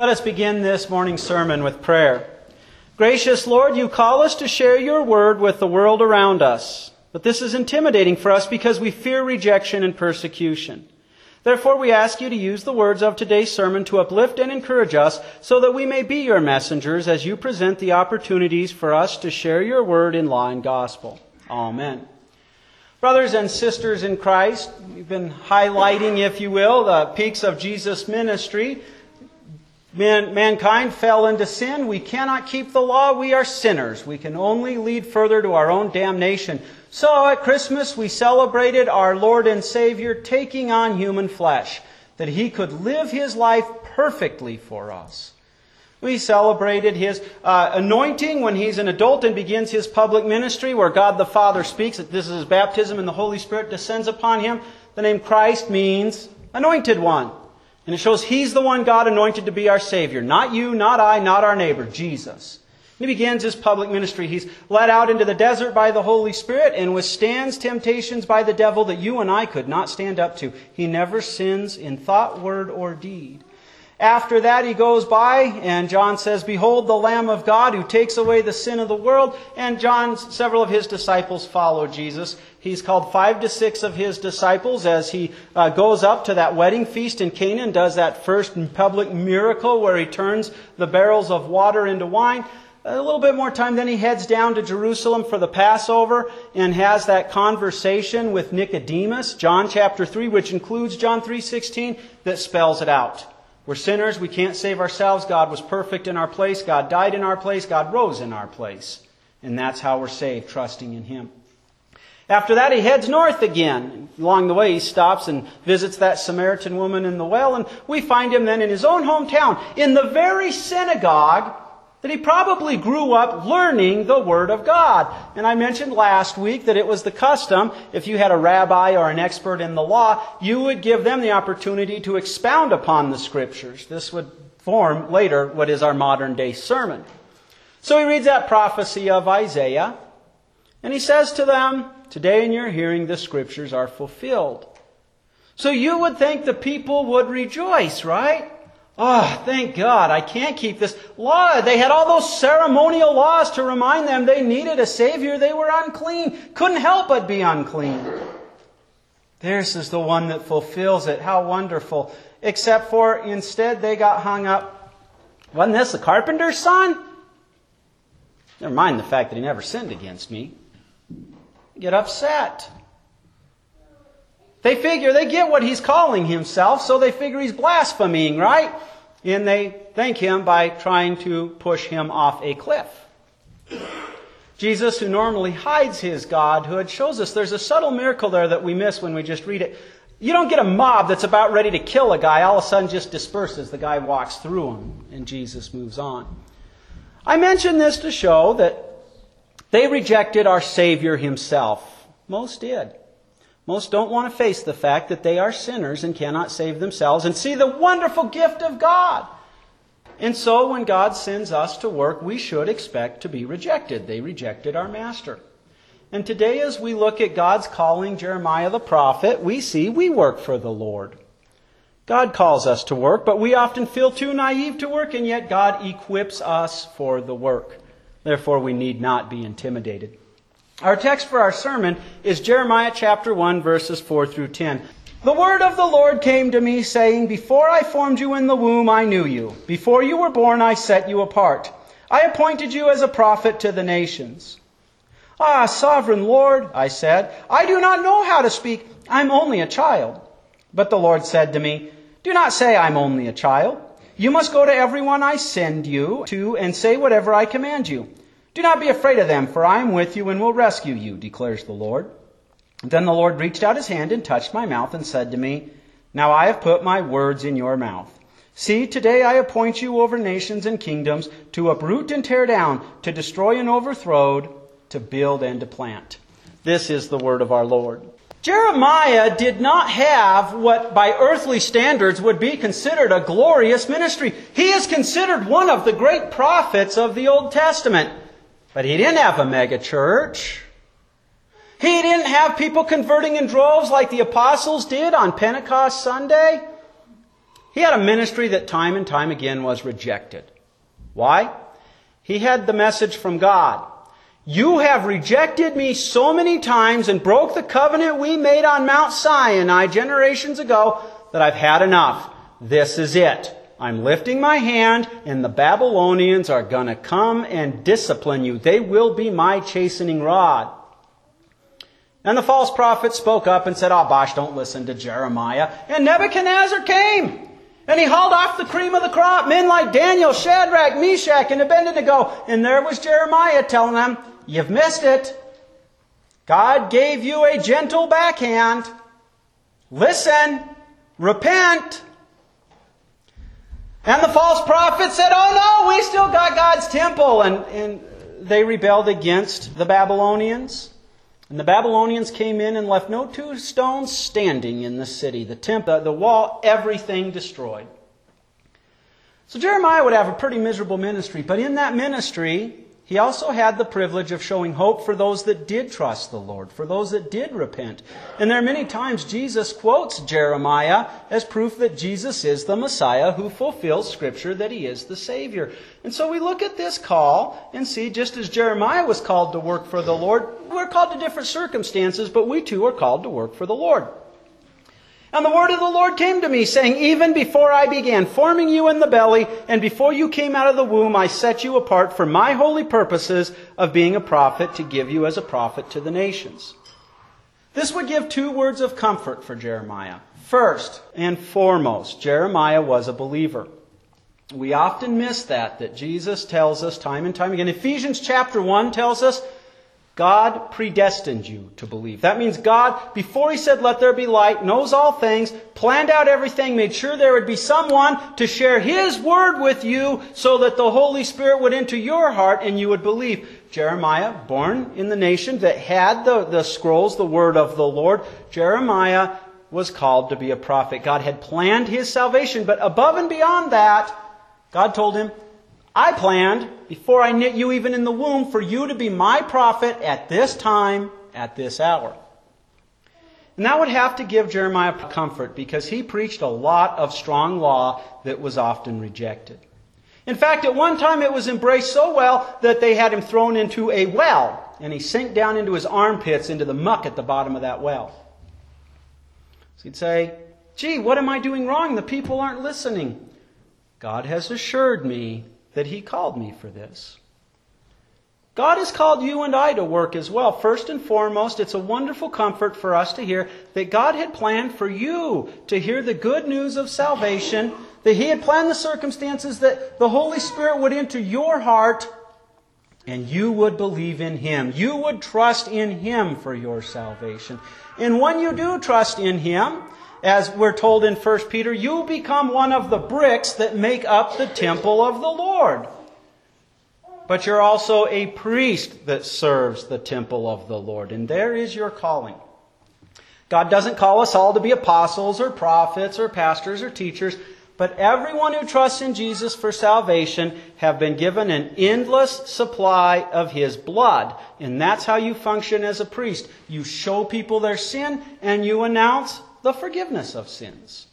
Let us begin this morning's sermon with prayer. Gracious Lord, you call us to share your word with the world around us. But this is intimidating for us because we fear rejection and persecution. Therefore, we ask you to use the words of today's sermon to uplift and encourage us so that we may be your messengers as you present the opportunities for us to share your word in law and gospel. Amen. Brothers and sisters in Christ, we've been highlighting, if you will, the peaks of Jesus' ministry. Man, mankind fell into sin. We cannot keep the law. We are sinners. We can only lead further to our own damnation. So at Christmas, we celebrated our Lord and Savior taking on human flesh, that He could live His life perfectly for us. We celebrated His uh, anointing when He's an adult and begins His public ministry, where God the Father speaks. That This is His baptism and the Holy Spirit descends upon Him. The name Christ means anointed one. And it shows He's the one God anointed to be our Savior. Not you, not I, not our neighbor, Jesus. he begins his public ministry. He's led out into the desert by the Holy Spirit and withstands temptations by the devil that you and I could not stand up to. He never sins in thought, word, or deed. After that, he goes by, and John says, Behold the Lamb of God who takes away the sin of the world. And John, several of his disciples follow Jesus. He's called five to six of his disciples as he uh, goes up to that wedding feast in Canaan, does that first public miracle where he turns the barrels of water into wine. A little bit more time, then he heads down to Jerusalem for the Passover and has that conversation with Nicodemus, John chapter 3, which includes John 3.16, that spells it out. We're sinners. We can't save ourselves. God was perfect in our place. God died in our place. God rose in our place. And that's how we're saved, trusting in Him. After that, he heads north again. Along the way, he stops and visits that Samaritan woman in the well, and we find him then in his own hometown, in the very synagogue that he probably grew up learning the Word of God. And I mentioned last week that it was the custom, if you had a rabbi or an expert in the law, you would give them the opportunity to expound upon the Scriptures. This would form later what is our modern day sermon. So he reads that prophecy of Isaiah, and he says to them, Today in your hearing the Scriptures are fulfilled. So you would think the people would rejoice, right? Oh, thank God, I can't keep this law. They had all those ceremonial laws to remind them they needed a Savior. They were unclean. Couldn't help but be unclean. This is the one that fulfills it. How wonderful. Except for instead they got hung up. Wasn't this the carpenter's son? Never mind the fact that he never sinned against me. Get upset. They figure they get what he's calling himself, so they figure he's blaspheming, right? And they thank him by trying to push him off a cliff. Jesus, who normally hides his godhood, shows us there's a subtle miracle there that we miss when we just read it. You don't get a mob that's about ready to kill a guy, all of a sudden just disperses. The guy walks through him, and Jesus moves on. I mention this to show that they rejected our Savior himself. Most did. Most don't want to face the fact that they are sinners and cannot save themselves and see the wonderful gift of God. And so when God sends us to work, we should expect to be rejected. They rejected our master. And today, as we look at God's calling Jeremiah the prophet, we see we work for the Lord. God calls us to work, but we often feel too naive to work, and yet God equips us for the work. Therefore, we need not be intimidated. Our text for our sermon is Jeremiah chapter 1 verses 4 through 10. The word of the Lord came to me saying, Before I formed you in the womb, I knew you. Before you were born, I set you apart. I appointed you as a prophet to the nations. Ah, sovereign Lord, I said, I do not know how to speak. I'm only a child. But the Lord said to me, Do not say I'm only a child. You must go to everyone I send you to and say whatever I command you. Do not be afraid of them, for I am with you and will rescue you, declares the Lord. Then the Lord reached out his hand and touched my mouth and said to me, Now I have put my words in your mouth. See, today I appoint you over nations and kingdoms to uproot and tear down, to destroy and overthrow, to build and to plant. This is the word of our Lord. Jeremiah did not have what by earthly standards would be considered a glorious ministry. He is considered one of the great prophets of the Old Testament. But he didn't have a mega church. He didn't have people converting in droves like the apostles did on Pentecost Sunday. He had a ministry that time and time again was rejected. Why? He had the message from God. You have rejected me so many times and broke the covenant we made on Mount Sinai generations ago that I've had enough. This is it. I'm lifting my hand and the Babylonians are going to come and discipline you. They will be my chastening rod. And the false prophet spoke up and said, Oh, Bosh, don't listen to Jeremiah. And Nebuchadnezzar came. And he hauled off the cream of the crop, men like Daniel, Shadrach, Meshach, and Abednego. And there was Jeremiah telling them, You've missed it. God gave you a gentle backhand. Listen, repent. And the false prophet said, Oh no, we still got God's temple. And, and they rebelled against the Babylonians. And the Babylonians came in and left no two stones standing in the city. The temple, the wall, everything destroyed. So Jeremiah would have a pretty miserable ministry, but in that ministry, he also had the privilege of showing hope for those that did trust the Lord, for those that did repent. And there are many times Jesus quotes Jeremiah as proof that Jesus is the Messiah who fulfills Scripture, that he is the Savior. And so we look at this call and see just as Jeremiah was called to work for the Lord, we're called to different circumstances, but we too are called to work for the Lord. And the word of the Lord came to me, saying, Even before I began forming you in the belly, and before you came out of the womb, I set you apart for my holy purposes of being a prophet to give you as a prophet to the nations. This would give two words of comfort for Jeremiah. First and foremost, Jeremiah was a believer. We often miss that, that Jesus tells us time and time again. Ephesians chapter 1 tells us God predestined you to believe. That means God, before He said, let there be light, knows all things, planned out everything, made sure there would be someone to share His word with you so that the Holy Spirit would enter your heart and you would believe. Jeremiah, born in the nation that had the, the scrolls, the word of the Lord, Jeremiah was called to be a prophet. God had planned his salvation, but above and beyond that, God told him, I planned, before I knit you even in the womb, for you to be my prophet at this time, at this hour. And that would have to give Jeremiah comfort because he preached a lot of strong law that was often rejected. In fact, at one time it was embraced so well that they had him thrown into a well, and he sank down into his armpits, into the muck at the bottom of that well. So he'd say, Gee, what am I doing wrong? The people aren't listening. God has assured me that He called me for this. God has called you and I to work as well. First and foremost, it's a wonderful comfort for us to hear that God had planned for you to hear the good news of salvation, that He had planned the circumstances that the Holy Spirit would enter your heart and you would believe in Him. You would trust in Him for your salvation. And when you do trust in Him, as we're told in 1 Peter, you become one of the bricks that make up the temple of the Lord. But you're also a priest that serves the temple of the Lord. And there is your calling. God doesn't call us all to be apostles or prophets or pastors or teachers, but everyone who trusts in Jesus for salvation have been given an endless supply of His blood. And that's how you function as a priest. You show people their sin and you announce the forgiveness of sins.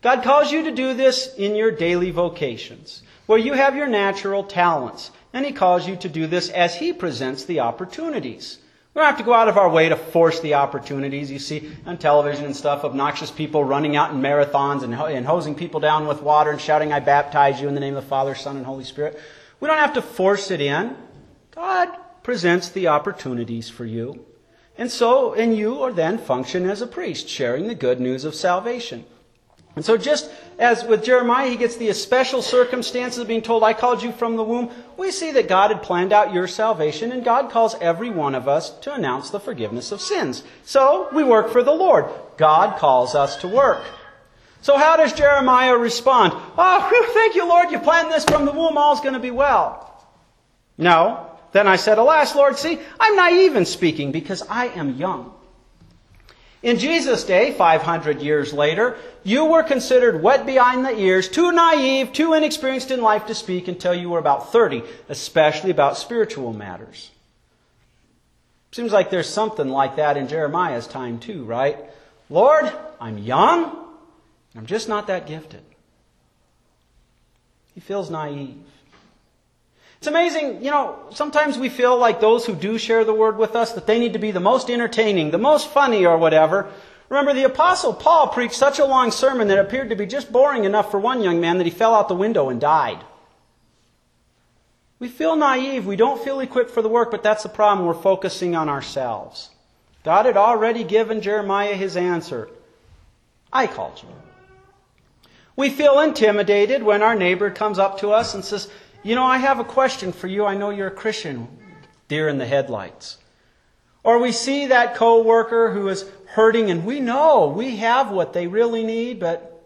God calls you to do this in your daily vocations, where you have your natural talents, and He calls you to do this as He presents the opportunities. We don't have to go out of our way to force the opportunities. You see on television and stuff, obnoxious people running out in marathons and, and hosing people down with water and shouting, I baptize you in the name of the Father, Son, and Holy Spirit. We don't have to force it in. God presents the opportunities for you. And so, and you are then function as a priest, sharing the good news of salvation. And so, just as with Jeremiah, he gets the special circumstances of being told, I called you from the womb, we see that God had planned out your salvation, and God calls every one of us to announce the forgiveness of sins. So, we work for the Lord. God calls us to work. So, how does Jeremiah respond? Oh, thank you, Lord, you planned this from the womb, all's going to be well. No, then I said, Alas, Lord, see, I'm naive in speaking because I am young. In Jesus' day, 500 years later, you were considered wet behind the ears, too naive, too inexperienced in life to speak until you were about 30, especially about spiritual matters. Seems like there's something like that in Jeremiah's time too, right? Lord, I'm young, I'm just not that gifted. He feels naive. It's amazing, you know, sometimes we feel like those who do share the word with us, that they need to be the most entertaining, the most funny, or whatever. Remember, the Apostle Paul preached such a long sermon that appeared to be just boring enough for one young man that he fell out the window and died. We feel naive. We don't feel equipped for the work, but that's the problem. We're focusing on ourselves. God had already given Jeremiah his answer. I called you. We feel intimidated when our neighbor comes up to us and says, You know, I have a question for you. I know you're a Christian. Deer in the headlights. Or we see that coworker who is hurting and we know we have what they really need, but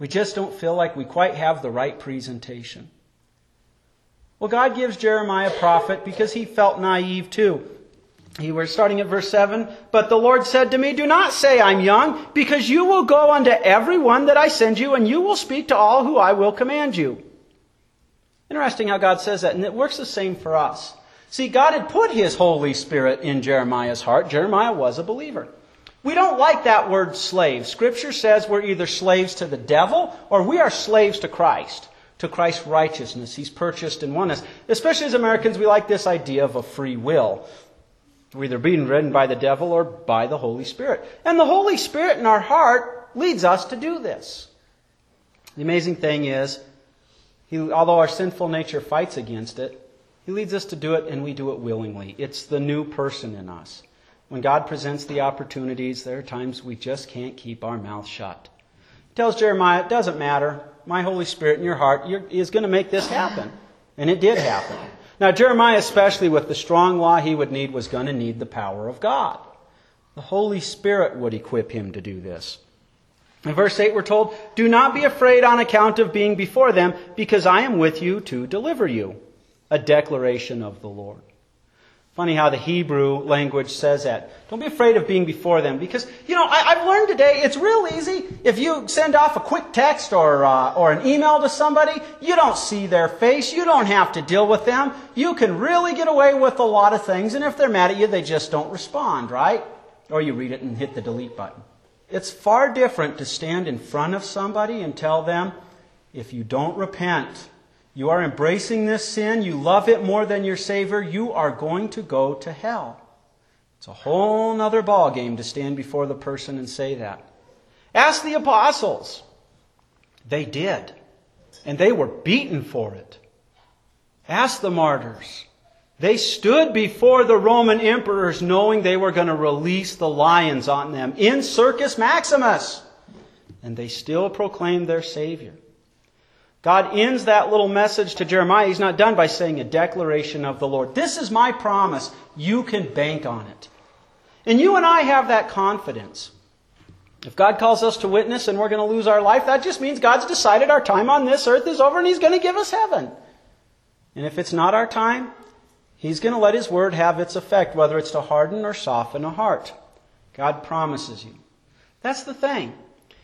we just don't feel like we quite have the right presentation. Well, God gives Jeremiah a prophet because he felt naive too. He was starting at verse 7. But the Lord said to me, Do not say I'm young, because you will go unto every one that I send you, and you will speak to all who I will command you. Interesting how God says that, and it works the same for us. See, God had put His Holy Spirit in Jeremiah's heart. Jeremiah was a believer. We don't like that word slave. Scripture says we're either slaves to the devil or we are slaves to Christ to Christ's righteousness. He's purchased and won us. Especially as Americans, we like this idea of a free will. We're either being ridden by the devil or by the Holy Spirit. And the Holy Spirit in our heart leads us to do this. The amazing thing is, he, although our sinful nature fights against it, He leads us to do it and we do it willingly. It's the new person in us. When God presents the opportunities, there are times we just can't keep our mouth shut. He tells Jeremiah, it doesn't matter my Holy Spirit in your heart is going to make this happen. And it did happen. Now, Jeremiah, especially with the strong law he would need, was going to need the power of God. The Holy Spirit would equip him to do this. In verse 8, we're told, Do not be afraid on account of being before them, because I am with you to deliver you. A declaration of the Lord. Funny how the Hebrew language says that. Don't be afraid of being before them because, you know, I, have learned today it's real easy. If you send off a quick text or, uh, or an email to somebody, you don't see their face. You don't have to deal with them. You can really get away with a lot of things. And if they're mad at you, they just don't respond, right? Or you read it and hit the delete button. It's far different to stand in front of somebody and tell them, if you don't repent, you are embracing this sin, you love it more than your Savior, you are going to go to hell. It's a whole other ballgame to stand before the person and say that. Ask the apostles. They did. And they were beaten for it. Ask the martyrs. They stood before the Roman emperors knowing they were going to release the lions on them in Circus Maximus. And they still proclaimed their Savior. God ends that little message to Jeremiah. He's not done by saying a declaration of the Lord. This is my promise. You can bank on it. And you and I have that confidence. If God calls us to witness and we're going to lose our life, that just means God's decided our time on this earth is over and He's going to give us heaven. And if it's not our time, He's going to let His word have its effect, whether it's to harden or soften a heart. God promises you. That's the thing.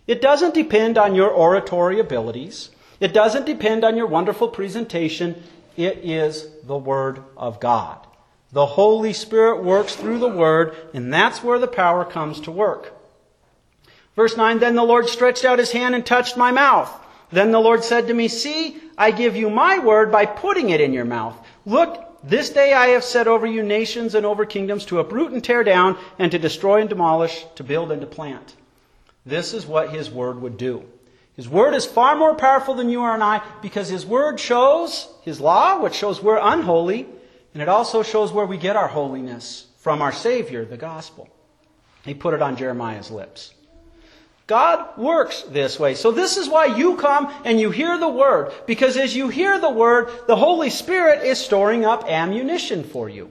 It doesn't depend on your oratory abilities. It doesn't depend on your wonderful presentation. It is the Word of God. The Holy Spirit works through the Word, and that's where the power comes to work. Verse 9, Then the Lord stretched out his hand and touched my mouth. Then the Lord said to me, See, I give you my word by putting it in your mouth. Look, this day I have set over you nations and over kingdoms to uproot and tear down, and to destroy and demolish, to build and to plant. This is what his word would do. His word is far more powerful than you are and I because his word shows his law, which shows we're unholy, and it also shows where we get our holiness from our Savior, the gospel. He put it on Jeremiah's lips. God works this way. So this is why you come and you hear the word. Because as you hear the word, the Holy Spirit is storing up ammunition for you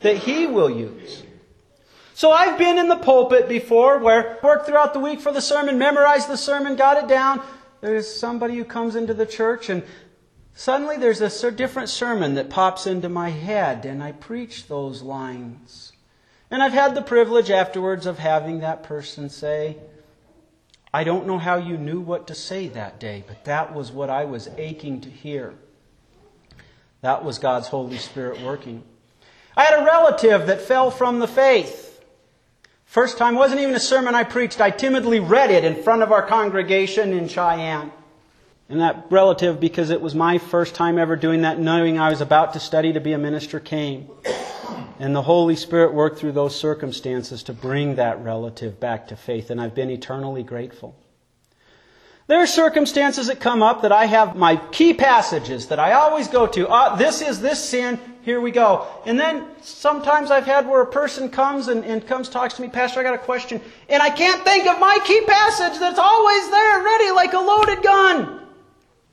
that He will use. So I've been in the pulpit before where I worked throughout the week for the sermon, memorized the sermon, got it down. There's somebody who comes into the church and suddenly there's a different sermon that pops into my head and I preach those lines. And I've had the privilege afterwards of having that person say, I don't know how you knew what to say that day, but that was what I was aching to hear. That was God's Holy Spirit working. I had a relative that fell from the faith. First time wasn't even a sermon I preached. I timidly read it in front of our congregation in Cheyenne. And that relative, because it was my first time ever doing that, knowing I was about to study to be a minister, came. And the Holy Spirit worked through those circumstances to bring that relative back to faith, and I've been eternally grateful. There are circumstances that come up that I have my key passages that I always go to. Uh, this is this sin, here we go. And then sometimes I've had where a person comes and, and comes, talks to me, Pastor, I got a question, and I can't think of my key passage that's always there, ready like a loaded gun.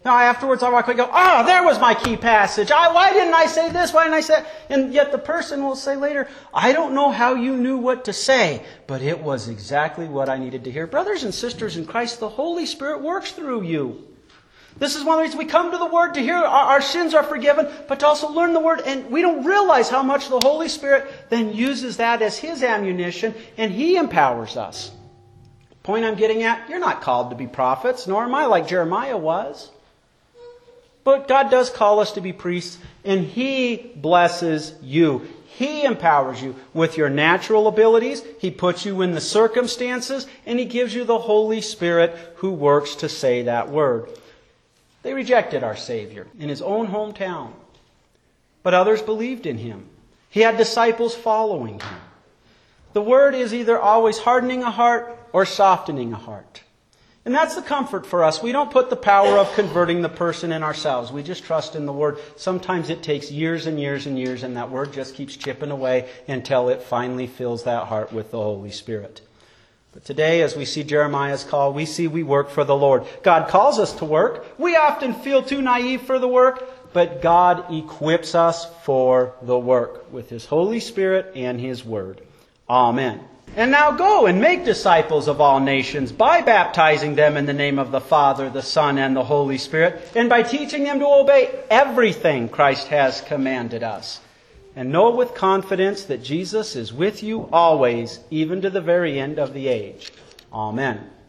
Now, afterwards, I walk away and go, ah, oh, there was my key passage. I, why didn't I say this? Why didn't I say that? And yet the person will say later, I don't know how you knew what to say, but it was exactly what I needed to hear. Brothers and sisters in Christ, the Holy Spirit works through you. This is one of the reasons we come to the Word to hear our, our, sins are forgiven, but to also learn the Word. And we don't realize how much the Holy Spirit then uses that as His ammunition, and He empowers us. Point I'm getting at, you're not called to be prophets, nor am I like Jeremiah was. But God does call us to be priests, and He blesses you. He empowers you with your natural abilities. He puts you in the circumstances, and He gives you the Holy Spirit who works to say that word. They rejected our Savior in His own hometown, but others believed in Him. He had disciples following Him. The word is either always hardening a heart or softening a heart. And that's the comfort for us. We don't put the power of converting the person in ourselves. We just trust in the Word. Sometimes it takes years and years and years, and that Word just keeps chipping away until it finally fills that heart with the Holy Spirit. But today, as we see Jeremiah's call, we see we work for the Lord. God calls us to work. We often feel too naive for the work, but God equips us for the work with His Holy Spirit and His Word. Amen. And now go and make disciples of all nations by baptizing them in the name of the Father, the Son, and the Holy Spirit, and by teaching them to obey everything Christ has commanded us. And know with confidence that Jesus is with you always, even to the very end of the age. Amen.